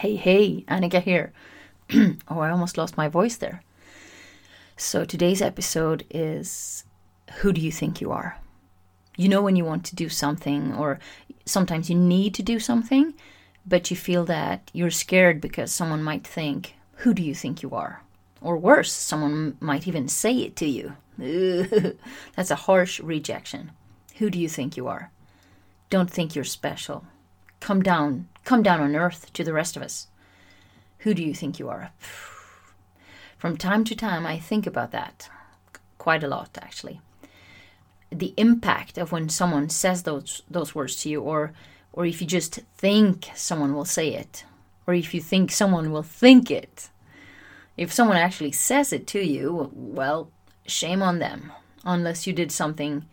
Hey, hey, Annika here. oh, I almost lost my voice there. So, today's episode is Who do you think you are? You know, when you want to do something, or sometimes you need to do something, but you feel that you're scared because someone might think, Who do you think you are? Or worse, someone might even say it to you. That's a harsh rejection. Who do you think you are? Don't think you're special. Come down, come down on earth to the rest of us. Who do you think you are? From time to time, I think about that. Quite a lot, actually. The impact of when someone says those, those words to you, or, or if you just think someone will say it, or if you think someone will think it. If someone actually says it to you, well, shame on them, unless you did something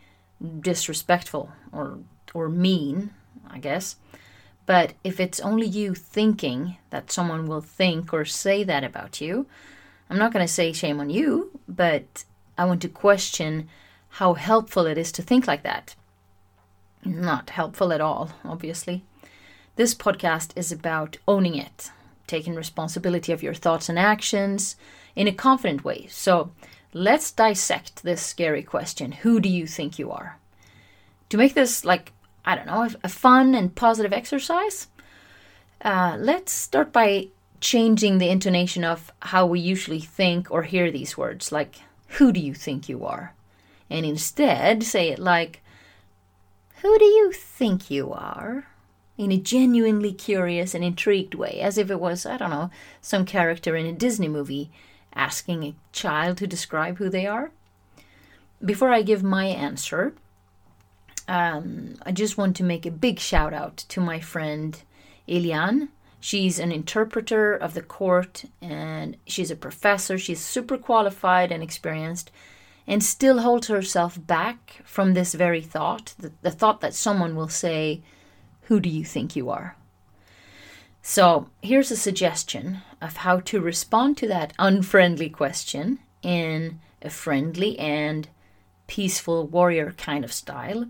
disrespectful or, or mean, I guess. But if it's only you thinking that someone will think or say that about you, I'm not going to say shame on you, but I want to question how helpful it is to think like that. Not helpful at all, obviously. This podcast is about owning it, taking responsibility of your thoughts and actions in a confident way. So let's dissect this scary question Who do you think you are? To make this like I don't know, a fun and positive exercise, uh, let's start by changing the intonation of how we usually think or hear these words, like, who do you think you are? And instead say it like, who do you think you are? In a genuinely curious and intrigued way, as if it was, I don't know, some character in a Disney movie asking a child to describe who they are. Before I give my answer, um, I just want to make a big shout out to my friend Eliane. She's an interpreter of the court and she's a professor. She's super qualified and experienced and still holds herself back from this very thought the, the thought that someone will say, Who do you think you are? So, here's a suggestion of how to respond to that unfriendly question in a friendly and peaceful warrior kind of style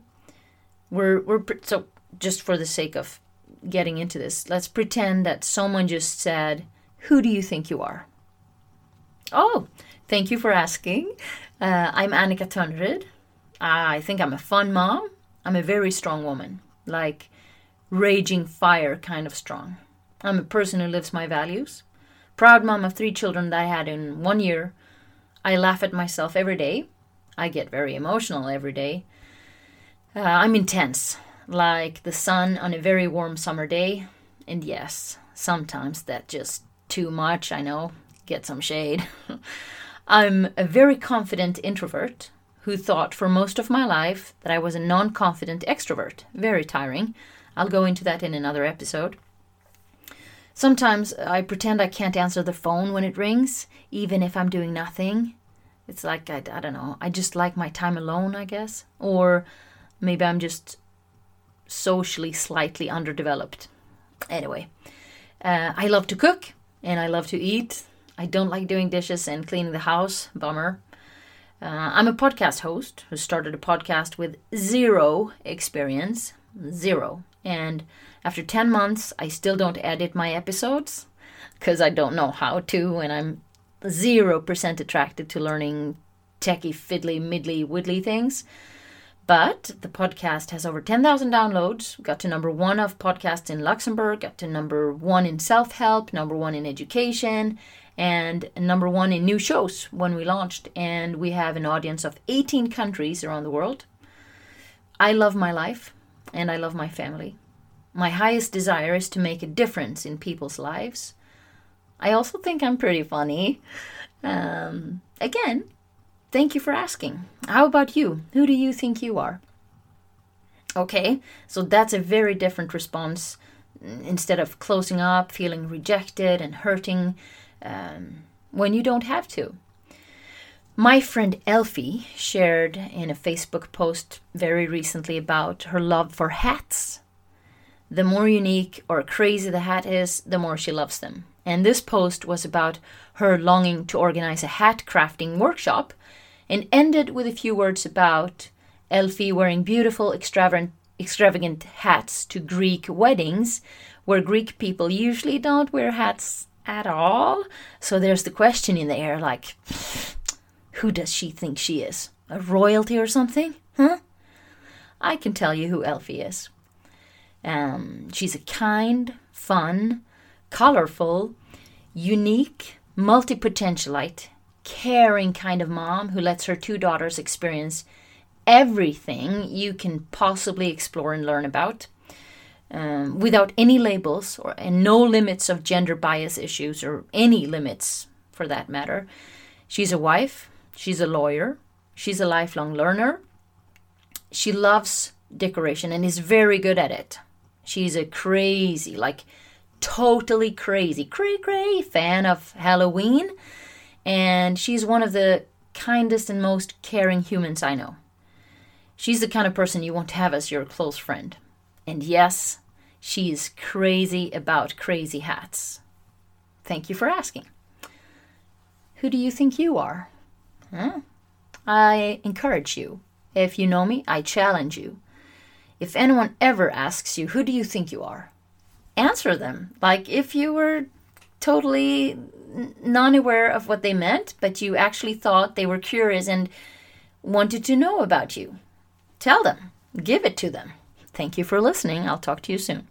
we're we're so just for the sake of getting into this, let's pretend that someone just said, "Who do you think you are?" Oh, thank you for asking. Uh, I'm Annika Törneryd. I think I'm a fun mom. I'm a very strong woman, like raging fire kind of strong. I'm a person who lives my values. Proud mom of three children that I had in one year. I laugh at myself every day. I get very emotional every day. Uh, I'm intense, like the sun on a very warm summer day. And yes, sometimes that's just too much, I know. Get some shade. I'm a very confident introvert who thought for most of my life that I was a non confident extrovert. Very tiring. I'll go into that in another episode. Sometimes I pretend I can't answer the phone when it rings, even if I'm doing nothing. It's like, I, I don't know, I just like my time alone, I guess. Or Maybe I'm just socially slightly underdeveloped. Anyway, uh, I love to cook and I love to eat. I don't like doing dishes and cleaning the house. Bummer. Uh, I'm a podcast host who started a podcast with zero experience. Zero. And after 10 months, I still don't edit my episodes because I don't know how to, and I'm 0% attracted to learning techie, fiddly, middly, widdly things. But the podcast has over 10,000 downloads, got to number one of podcasts in Luxembourg, got to number one in self help, number one in education, and number one in new shows when we launched. And we have an audience of 18 countries around the world. I love my life and I love my family. My highest desire is to make a difference in people's lives. I also think I'm pretty funny. Um, again, Thank you for asking. How about you? Who do you think you are? Okay, so that's a very different response. Instead of closing up, feeling rejected, and hurting um, when you don't have to. My friend Elfie shared in a Facebook post very recently about her love for hats. The more unique or crazy the hat is, the more she loves them. And this post was about her longing to organize a hat crafting workshop and ended with a few words about Elfie wearing beautiful, extravagant, extravagant hats to Greek weddings where Greek people usually don't wear hats at all. So there's the question in the air like, who does she think she is? A royalty or something? Huh? I can tell you who Elfie is. Um, she's a kind, fun, colorful, unique, multi potentialite, caring kind of mom who lets her two daughters experience everything you can possibly explore and learn about. Um, without any labels or and no limits of gender bias issues or any limits for that matter. She's a wife, she's a lawyer, she's a lifelong learner. She loves decoration and is very good at it. She's a crazy, like totally crazy, cray cray fan of Halloween, and she's one of the kindest and most caring humans I know. She's the kind of person you want to have as your close friend. And yes, she's crazy about crazy hats. Thank you for asking. Who do you think you are? Huh? I encourage you. If you know me, I challenge you. If anyone ever asks you, who do you think you are? Answer them. Like if you were totally non aware of what they meant, but you actually thought they were curious and wanted to know about you. Tell them, give it to them. Thank you for listening. I'll talk to you soon.